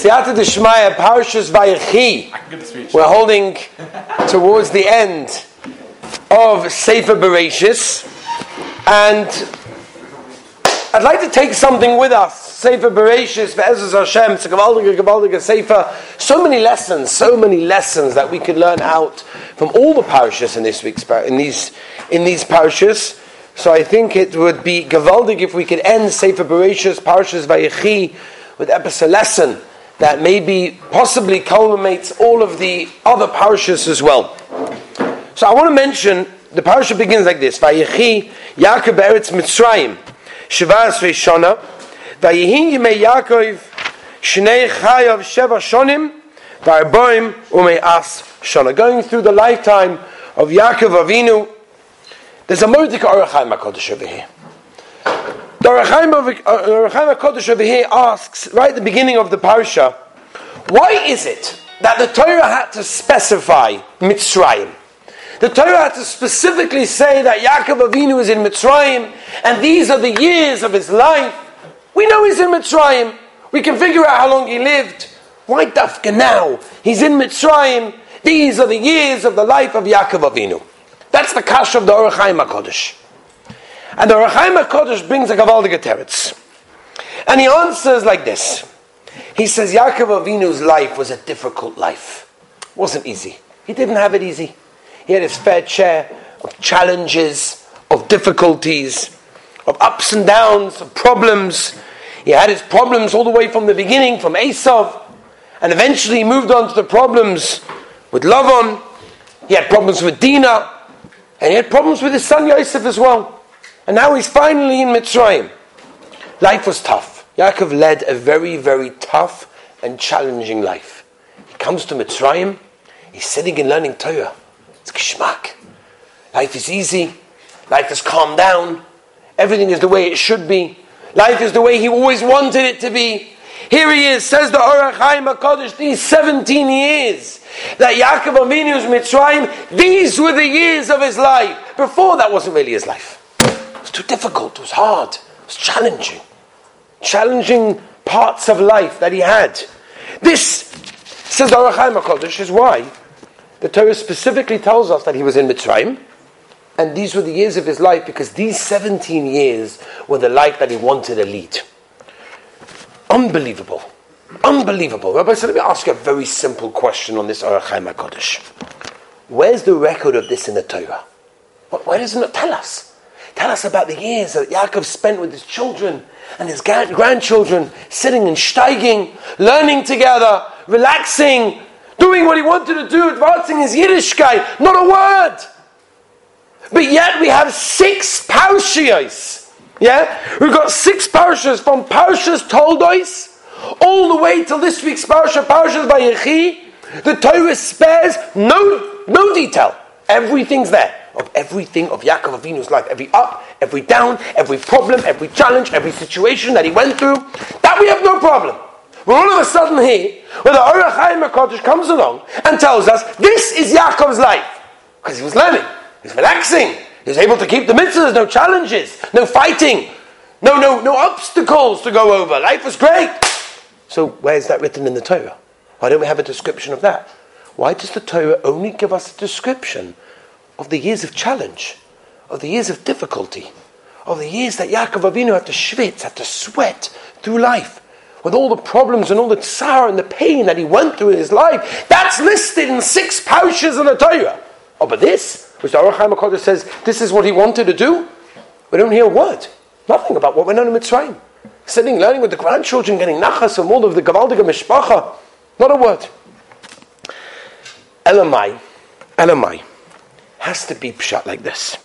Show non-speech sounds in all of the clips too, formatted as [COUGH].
Siyata D'shmaya, Parshas Vayechi. I can give the speech. We're holding towards the end of Sefer Bereshis, and I'd like to take something with us. Sefer Bereshis, Ve'ezus Hashem, it's a gewaldige, gewaldige Sefer. So many lessons, so many lessons that we could learn out from all the parashas in this week's in these in these parashas. So I think it would be gewaldig if we could end Sefer Bereshis, Parashas Vayechi, with episode lesson that maybe possibly culminates all of the other parashas as well. So I want to mention the parasha begins like this: Vayechi Yaakov Eretz Mitzrayim, Shavas Veishana, Vayehin Yimei Yaakov Shnei Chayav Sheva Shonim, Va'arboim Umei As Shana. Going through the lifetime of Yaakov Avinu, there's a Mordecai Ohr HaChaim Hakadosh over here. The uh, Ohr HaChaim Hakadosh over here asks right at the beginning of the parasha, why is it that the Torah had to specify Mitzrayim? The Torah had to specifically say that Yaakov Avinu is in Mitzrayim, and these are the years of his life. We know he's in Mitzrayim. We can figure out how long he lived. Why Dafka now? He's in Mitzrayim. These are the years of the life of Yaakov Avinu. That's the kash of the Ohr HaChaim HaKodesh. And the Ohr HaChaim HaKodesh brings a Gavaldige Teretz. And he answers like this. He says Yaakov Avinu's life was a difficult life. It wasn't easy. He didn't have it easy. He had his fair share of challenges, of difficulties, of ups and downs, of problems. He had his problems all the way from the beginning, from Esav, and eventually he moved on to the problems with Lavan. He had problems with Dinah, and he had problems with his son Yosef as well. And now he's finally in Mitzrayim. Life was tough. Yaakov led a very, very tough and challenging life. He comes to Mitzrayim, he's sitting and learning Torah. It's geschmack. Life is easy. Life has calmed down. Everything is the way it should be. Life is the way he always wanted it to be. Here he is, says the Ohr HaChaim HaKadosh, these 17 years that Yaakov Avinu's Mitzrayim, these were the years of his life. Before that wasn't really his life. Too difficult, it was hard, it was challenging. Challenging parts of life that he had. This, says the Ohr HaChaim HaKadosh, is why the Torah specifically tells us that he was in Mitzrayim, and these were the years of his life because these 17 years were the life that he wanted to lead. Unbelievable. Unbelievable. Rabbi, so let me ask you a very simple question on this Ohr HaChaim HaKodesh. Where's the record of this in the Torah? Why doesn't it tell us? Tell us about the years that Yaakov spent with his children and his grandchildren, sitting and steiging, learning together, relaxing, doing what he wanted to do, advancing his Yiddishkeit. Not a word. But yet we have six parashiyos. Yeah? We've got six parashas from Parashas Toldois all the way till this week's parasha, Parashas Vayechi. The Torah spares no, no detail. Everything's there. Of everything of Yaakov Avinu's life. Every up, every down, every problem, every challenge, every situation that he went through. That we have no problem. But all of a sudden here, where the Ohr HaChaim comes along and tells us, this is Yaakov's life. Because he was learning. He was relaxing. He was able to keep the mitzvahs, no challenges, no fighting, no, no, no obstacles to go over. Life was great. So where's that written in the Torah? Why don't we have a description of that? Why does the Torah only give us a description of the years of challenge, of the years of difficulty, of the years that Yaakov Avinu had to schwitz, had to sweat through life, with all the problems and all the tsar and the pain that he went through in his life? That's listed in six pouches in the Torah. Oh, but this, which the Aruch HaKodesh says, this is what he wanted to do, we don't hear a word. Nothing about what went on in Mitzrayim. Sitting, learning with the grandchildren, getting nachas from all of the Gavaldiga Mishpacha. Not a word. Elamai, Elamai, has to be pshat like this.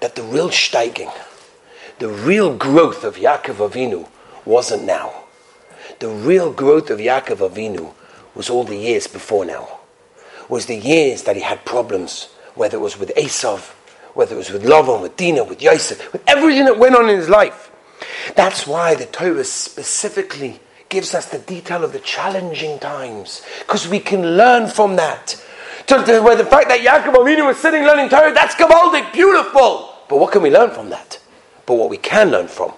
That the real steiging, the real growth of Yaakov Avinu wasn't now. The real growth of Yaakov Avinu was all the years before now. Was the years that he had problems, whether it was with Esav, whether it was with Lavan, with Dinah, with Yosef, with everything that went on in his life. That's why the Torah specifically gives us the detail of the challenging times, because we can learn from that. To, to, where the fact that Yaakov Avinu was sitting learning Torah, that's gavaldic, beautiful. But what can we learn from that? But what we can learn from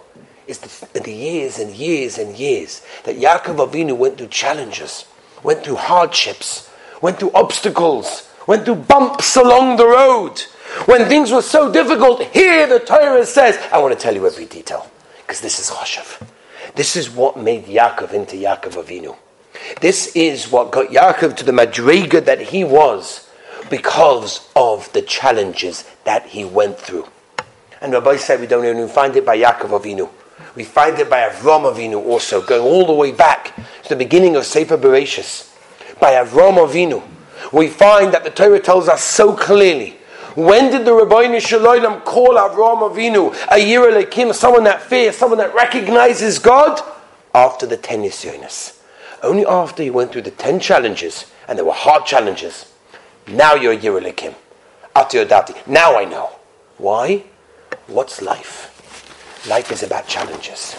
is the, the years and years and years that Yaakov Avinu went through challenges, went through hardships, went through obstacles, went through bumps along the road. When things were so difficult, here the Torah says, I want to tell you every detail, because this is Choshev. This is what made Yaakov into Yaakov Avinu. This is what got Yaakov to the Madriga that he was because of the challenges that he went through. And Rabbi said we don't even find it by Yaakov Avinu. We find it by Avram Avinu also, going all the way back to the beginning of Sefer Bereshis. By Avram Avinu, we find that the Torah tells us so clearly. When did the Ribbono Shel Olam call Avram Avinu a Yira Lekim, someone that fears, someone that recognizes God? After the ten Nisyonis. Only after he went through the ten challenges, and they were hard challenges. Now you're a Yira Lekim. Atiyodati. Now I know. Why? What's life? Life is about challenges.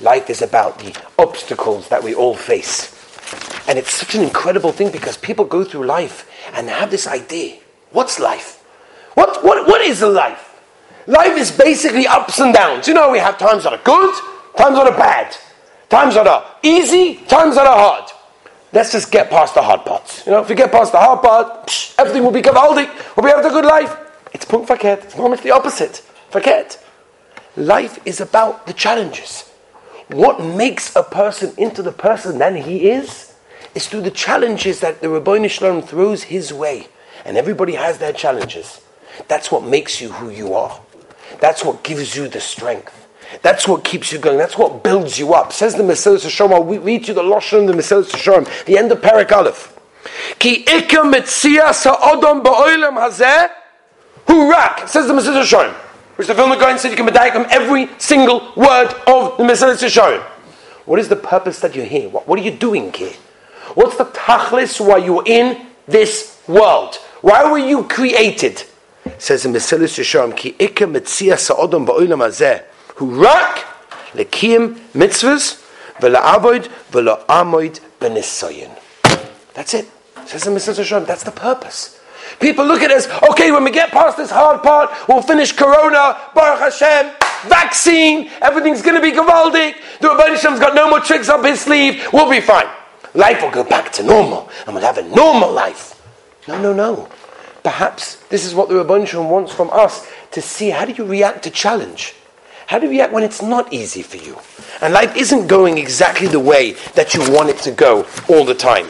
Life is about the obstacles that we all face. And it's such an incredible thing because people go through life and have this idea. What's life? What, what, what is life? Life is basically ups and downs. You know, we have times that are good, times that are bad, times that are easy, times that are hard. Let's just get past the hard parts. You know, if we get past the hard part, psh, everything will be gewaldig. We'll be have a good life. It's punk verkehrt. It's almost the opposite. Verkehrt. Life is about the challenges. What makes a person into the person that he is is through the challenges that the Ribbono Shel Olam throws his way. And everybody has their challenges. That's what makes you who you are. That's what gives you the strength. That's what keeps you going. That's what builds you up. Says the Mesilas Yesharim. I'll read you the Lashon of the Mesilas Yesharim. The end of Parak Aleph. Ki ikka metzia sa'odom ba'olam hazeh hurak. Says the Mesilas Yesharim. Which the Vilna Gaon said you can medayik every single word of the Mesilas Yesharim. What is the purpose that you're here? What, what are you doing here? What's the tachlis why you're in this world? Why were you created? Says the Mesilas Yesharim, Ki ikka metzia sa'odom ba'olam hazeh hurak lekiyim mitzvahs v'la'avoid v'la'amoid b'nisayin. That's it. Says in Mesilas Yesharim, that's the purpose. People look at us, okay, when we get past this hard part, we'll finish Corona, Baruch Hashem, vaccine, everything's going to be gewaldig, the Rabbi Hashem's got no more tricks up his sleeve, we'll be fine. Life will go back to normal, and we'll have a normal life. No, no, no. Perhaps this is what the Rabbi Hashem wants from us, to see how do you react to challenge? How do you react when it's not easy for you? And life isn't going exactly the way that you want it to go all the time.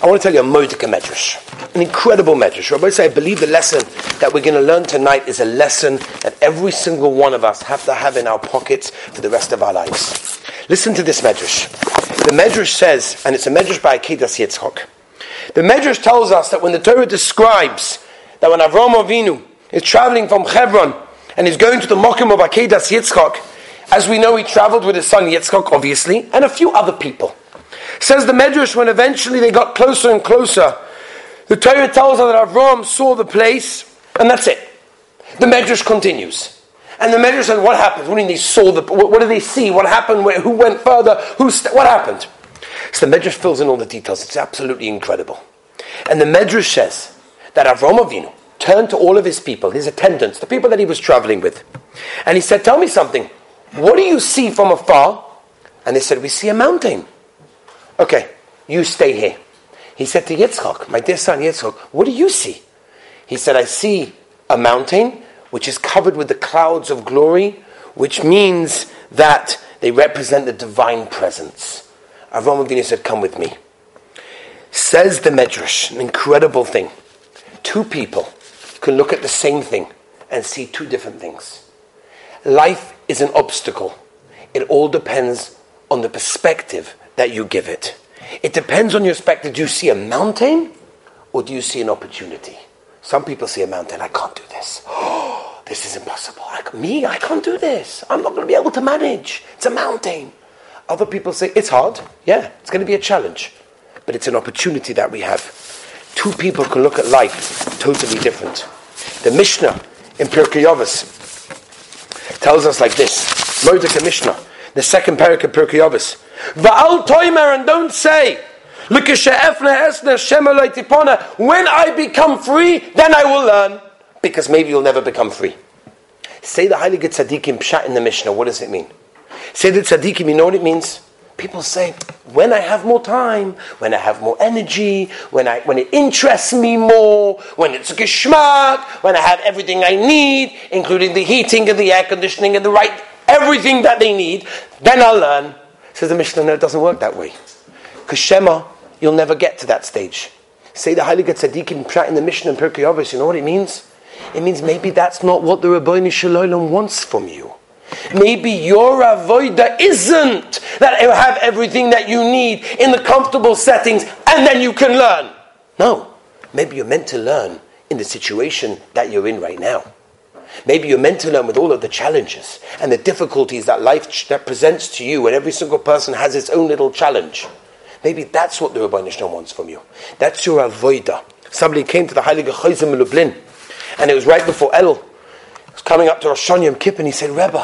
I want to tell you a Mordecai Medrash, an incredible Medrash. Rabbi say, I believe the lesson that we're going to learn tonight is a lesson that every single one of us have to have in our pockets for the rest of our lives. Listen to this Medrash. The Medrash says, and it's a Medrash by Akedas Yitzchok. The Medrash tells us that when the Torah describes that when Avram Avinu is traveling from Hebron and is going to the Mokim of Akedas Yitzchok, as we know, he traveled with his son Yitzchok, obviously, and a few other people. Says the Medrash, when eventually they got closer and closer, the Torah tells us that Avram saw the place, and that's it. The Medrash continues. And the Medrash says, what happened? What do they saw? The, what, what did they see? What happened? Where, who went further? Who st- what happened? So the Medrash fills in all the details. It's absolutely incredible. And the Medrash says that Avram Avinu turned to all of his people, his attendants, the people that he was traveling with. And he said, tell me something. What do you see from afar? And they said, we see a mountain. Okay, you stay here. He said to Yitzchak, my dear son Yitzchak, what do you see? He said, I see a mountain which is covered with the clouds of glory, which means that they represent the divine presence. Avram Avinu said, come with me. Says the Medrash, an incredible thing. Two people can look at the same thing and see two different things. Life is an obstacle. It all depends on the perspective that you give it. It depends on your perspective. Do you see a mountain or do you see an opportunity? Some people see a mountain, I can't do this. Oh, [GASPS] this is impossible. I, me, I can't do this. I'm not going to be able to manage. It's a mountain. Other people say, it's hard. Yeah, it's going to be a challenge. But it's an opportunity that we have. Two people can look at life totally different. The Mishnah in Pirkei Avos tells us like this. Mordecai Mishnah, the second parak of Pirkei Avos. Va'al toimer, and don't say, when I become free, then I will learn. Because maybe you'll never become free. Say the Heilige Tzaddikim Pshat in the Mishnah. What does it mean? Say the Tzaddikim, you know what it means? People say, when I have more time, when I have more energy, when, I, when it interests me more, when it's a geschmack, when I have everything I need, including the heating and the air conditioning and the right, everything that they need, then I'll learn. Says the Mishnah, no, it doesn't work that way. Because Shema, you'll never get to that stage. Say the Heilige Tzaddikim in the Mishnah and Pirkei Avos, you know what it means? It means maybe that's not what the Ribbono Shel Olam wants from you. Maybe your avoida isn't that you have everything that you need in the comfortable settings and then you can learn. No. Maybe you're meant to learn in the situation that you're in right now. Maybe you're meant to learn with all of the challenges and the difficulties that life that presents to you, and every single person has its own little challenge. Maybe that's what the Rabbi Nishna wants from you. That's your avoida. Somebody came to the Heilige Chozeh MiLublin, and it was right before Elul was coming up to Rosh Hashanah Kippur and he said, Rebbe,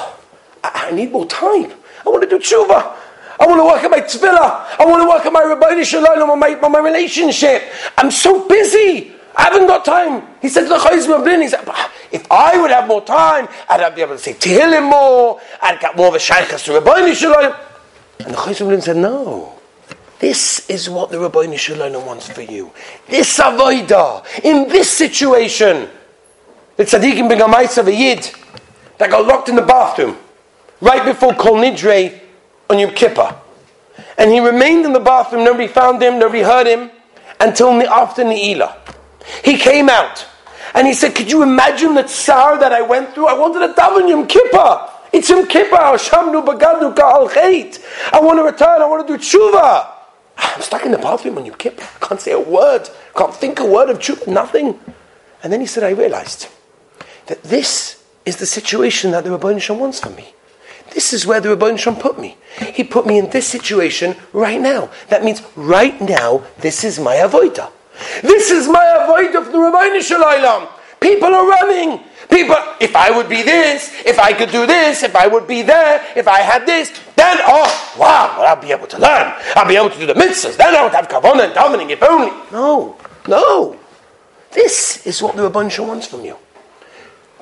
I, I, need more time. I want to do tshuva. I want to work on my tefillah. I want to work on my Ribbono Shel Olam, on my, on my relationship. I'm so busy. I haven't got time. He said to the Blin, he said, if I would have more time, I'd be able to say Tehillim more, I'd get more of a shaykhas to Ribbono Shel Olam. And the Chayzim said, no. This is what the Ribbono Shel Olam wants for you. This avodah, in this situation. The tzaddikim a mice of a yid that got locked in the bathroom right before Kol Nidre on Yom Kippur. And he remained in the bathroom, nobody found him, nobody heard him, until after Ne'ilah. He came out, and he said, could you imagine the tsar that I went through? I wanted to daven Yom Kippur. It's Yom Kippur, Shamnu Bagadu I want to return, I want to do tshuva. I'm stuck in the bathroom on Yom Kippur. I can't say a word, can't think a word of tshuva, nothing. And then he said, I realized that this is the situation that the Rabbi Shem wants for me. This is where the Rabbi Shem put me. He put me in this situation right now. That means right now, this is my avoida. This is my avoida for the Ribbono Shel Olam. People are running. People, if I would be this, if I could do this, if I would be there, if I had this, then, oh, wow, well, I'll be able to learn. I'll be able to do the mitzvahs. Then I would have kavanah and davening, if only. No, no. This is what the Rabban wants from you.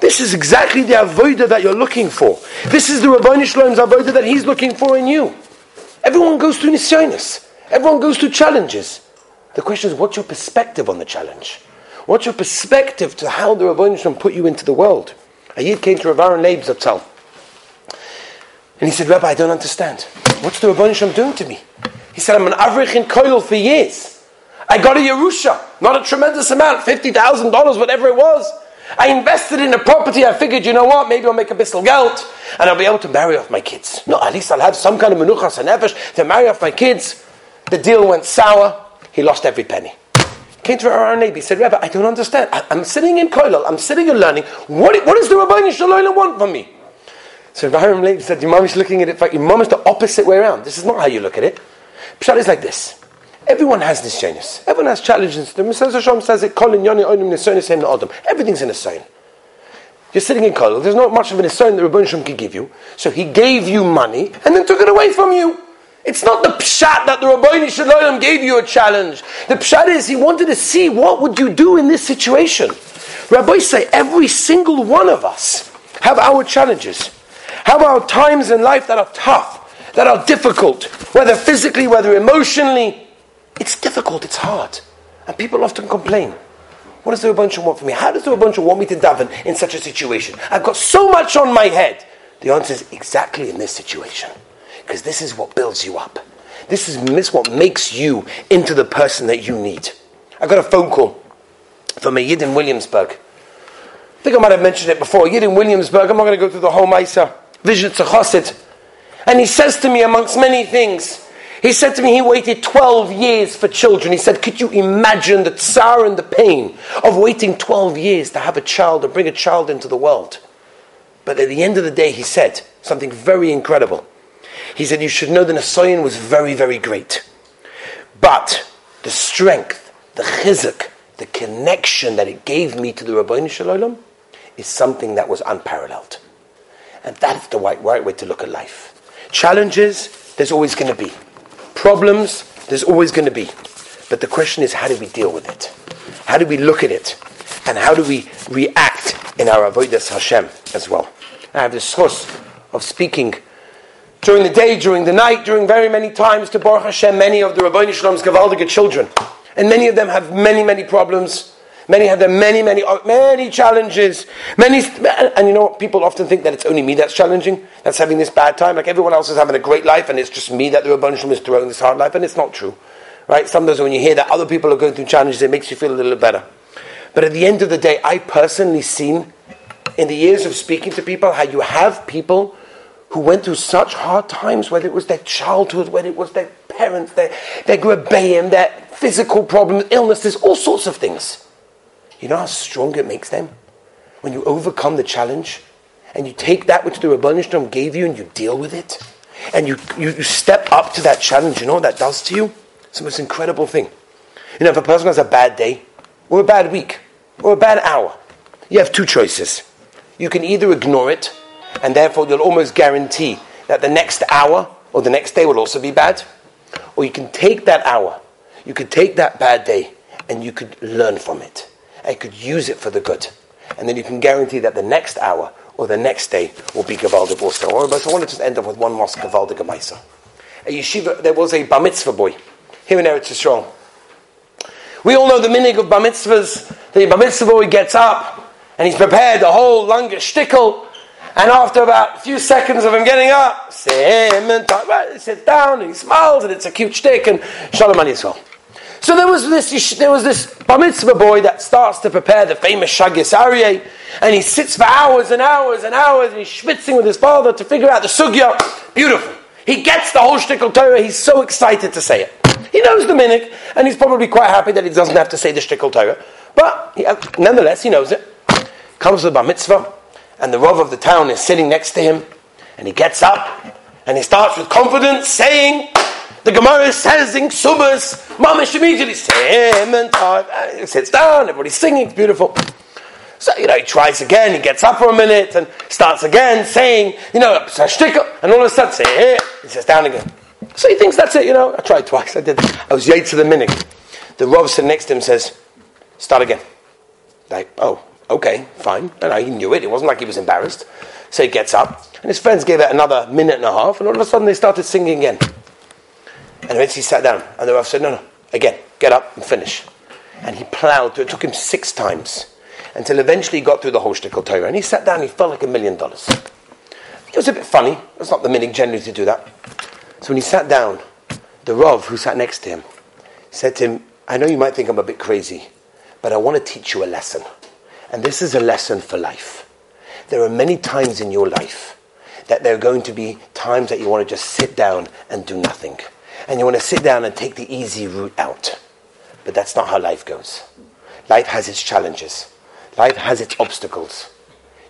This is exactly the avodah that you're looking for. This is the Ribbono Shel Olam's avodah that he's looking for in you. Everyone goes through nisyonis. Everyone goes through challenges. The question is, what's your perspective on the challenge? What's your perspective to how the Ribbono Shel Olam put you into the world? A yid came to Rav Leib Zatzal. And he said, Rabbi, I don't understand. What's the Ribbono Shel Olam doing to me? He said, I'm an avrich in Koil for years. I got a Yerusha, not a tremendous amount, $50,000, whatever it was. I invested in a property. I figured, you know what? Maybe I'll make a bissel geld and I'll be able to marry off my kids. No, at least I'll have some kind of menuchas and nefesh to marry off my kids. The deal went sour. He lost every penny. Came to our. He said, Rebbe, I don't understand. I, am sitting in Koilal. I'm sitting and learning. What, what does the Ribbono Shel Olam want from me? So Rabbi Leib said, your mom is looking at it your mom is the opposite way around. This is not how you look at it. Pshat is like this. Everyone has this genius. Everyone has challenges. The Messiah Hashem says it, Everything's in a sign. You're sitting in Kol, there's not much of an sign that Rabbi Shem can give you. So he gave you money and then took it away from you. It's not the pshat that the Ribbono Shel Olam gave you a challenge. The pshat is he wanted to see what would you do in this situation. Rabbi say every single one of us have our challenges, have our times in life that are tough, that are difficult, whether physically, whether emotionally. It's difficult, it's hard. And people often complain. What does the Rabbanshah want from me? How does the Rabbanshah want me to daven in such a situation? I've got so much on my head. The answer is exactly in this situation. Because this is what builds you up. This is this what makes you into the person that you need. I got a phone call from a Yid in Williamsburg. I think I might have mentioned it before. Yid in Williamsburg. I'm not going to go through the whole Maisa. Vizhnitz Chassid. And he says to me, amongst many things, he said to me he waited 12 years for children. He said, Could you imagine the tsar and the pain of waiting 12 years to have a child and bring a child into the world? But at the end of the day, he said something very incredible. He said, You should know the Nasayan was very, very great. But the strength, the chizuk, the connection that it gave me to the Ribbono Shel Olam is something that was unparalleled. And that's the right, right way to look at life. Challenges, there's always going to be. Problems, there's always going to be. But the question is, how do we deal with it? How do we look at it? And how do we react in our avodas Hashem as well? I have the source of speaking during the day, during the night, during very many times to Baruch Hashem, many of the Ribbono Shel Olam's Gavaldige children. And many of them have many, many problems. Many have their many, many, oh, many challenges. Many, and you know what? People often think that it's only me that's challenging, that's having this bad time. Like everyone else is having a great life, and it's just me that the Ribbono Shel Olam is throwing this hard life, and it's not true. Right? Sometimes when you hear that other people are going through challenges, it makes you feel a little better. But at the end of the day, I personally seen in the years of speaking to people how you have people who went through such hard times, whether it was their childhood, whether it was their parents, their, their grabbayim, their physical problems, illnesses, all sorts of things. You know how strong it makes them? When you overcome the challenge and you take that which the Ribbono Shel Olam gave you and you deal with it and you, you, you step up to that challenge, you know what that does to you? It's the most incredible thing. You know, if a person has a bad day or a bad week or a bad hour, you have two choices. You can either ignore it and therefore you'll almost guarantee that the next hour or the next day will also be bad, or you can take that hour, you could take that bad day, and you could learn from it, you could use it for the good, and then you can guarantee that the next hour or the next day will be Gavaldig also. But I want to just end up with one more Gavaldig Gemaisa. A yeshiva, there was a bar mitzvah boy here in Eretz Yisrael. We all know the minig of bar mitzvahs. The bar mitzvah boy gets up and he's prepared the whole longer shtickle and after about a few seconds of him getting up, sits down and he smiles and it's a cute stick and Shalom Yisrael. So there was this there was this bar mitzvah boy that starts to prepare the famous Shaagas Aryeh, and he sits for hours and hours and hours and he's schwitzing with his father to figure out the sugya. Beautiful. He gets the whole shtickle Torah. He's so excited to say it. He knows the minik, and he's probably quite happy that he doesn't have to say the shtickle Torah. But he, uh, nonetheless, he knows it. Comes to the bar mitzvah and the rov of the town is sitting next to him, and he gets up and he starts with confidence saying, the Gemara says in Subas, Mamish immediately he eh, sits down, everybody's singing, it's beautiful. So, you know, he tries again, he gets up for a minute and starts again saying, you know, and all of a sudden, say, he sits down again. So he thinks that's it, you know. I tried twice, I did. I was yet to the minute. The sitting next to him says, start again. Like, oh, Okay, fine. And he knew it. It wasn't like he was embarrassed. So he gets up, and his friends gave it another minute and a half, and all of a sudden they started singing again. And eventually he sat down, and the Rav said, No, no, again, get up and finish. And he plowed through it. took him six times until eventually he got through the whole shtickle Torah. And he sat down, he felt like a million dollars. It was a bit funny. It's not the minute generally to do that. So when he sat down, the Rav, who sat next to him, said to him, I know you might think I'm a bit crazy, but I want to teach you a lesson. And this is a lesson for life. There are many times in your life that there are going to be times that you want to just sit down and do nothing. And you want to sit down and take the easy route out. But that's not how life goes. Life has its challenges. Life has its obstacles.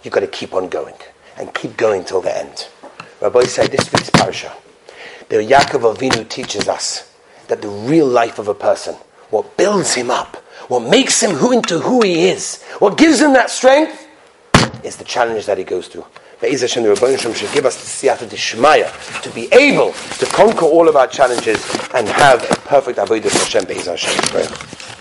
You've got to keep on going and keep going till the end. Rabbi said this week's parasha. The Yaakov Avinu teaches us that the real life of a person, what builds him up, what makes him who into who he is, what gives him that strength, is the challenge that he goes through. Hashem, the Rabban Shem should give us the siyata d'shmaya to be able to conquer all of our challenges and have a perfect avodah Hashem. Be'ez Hashem.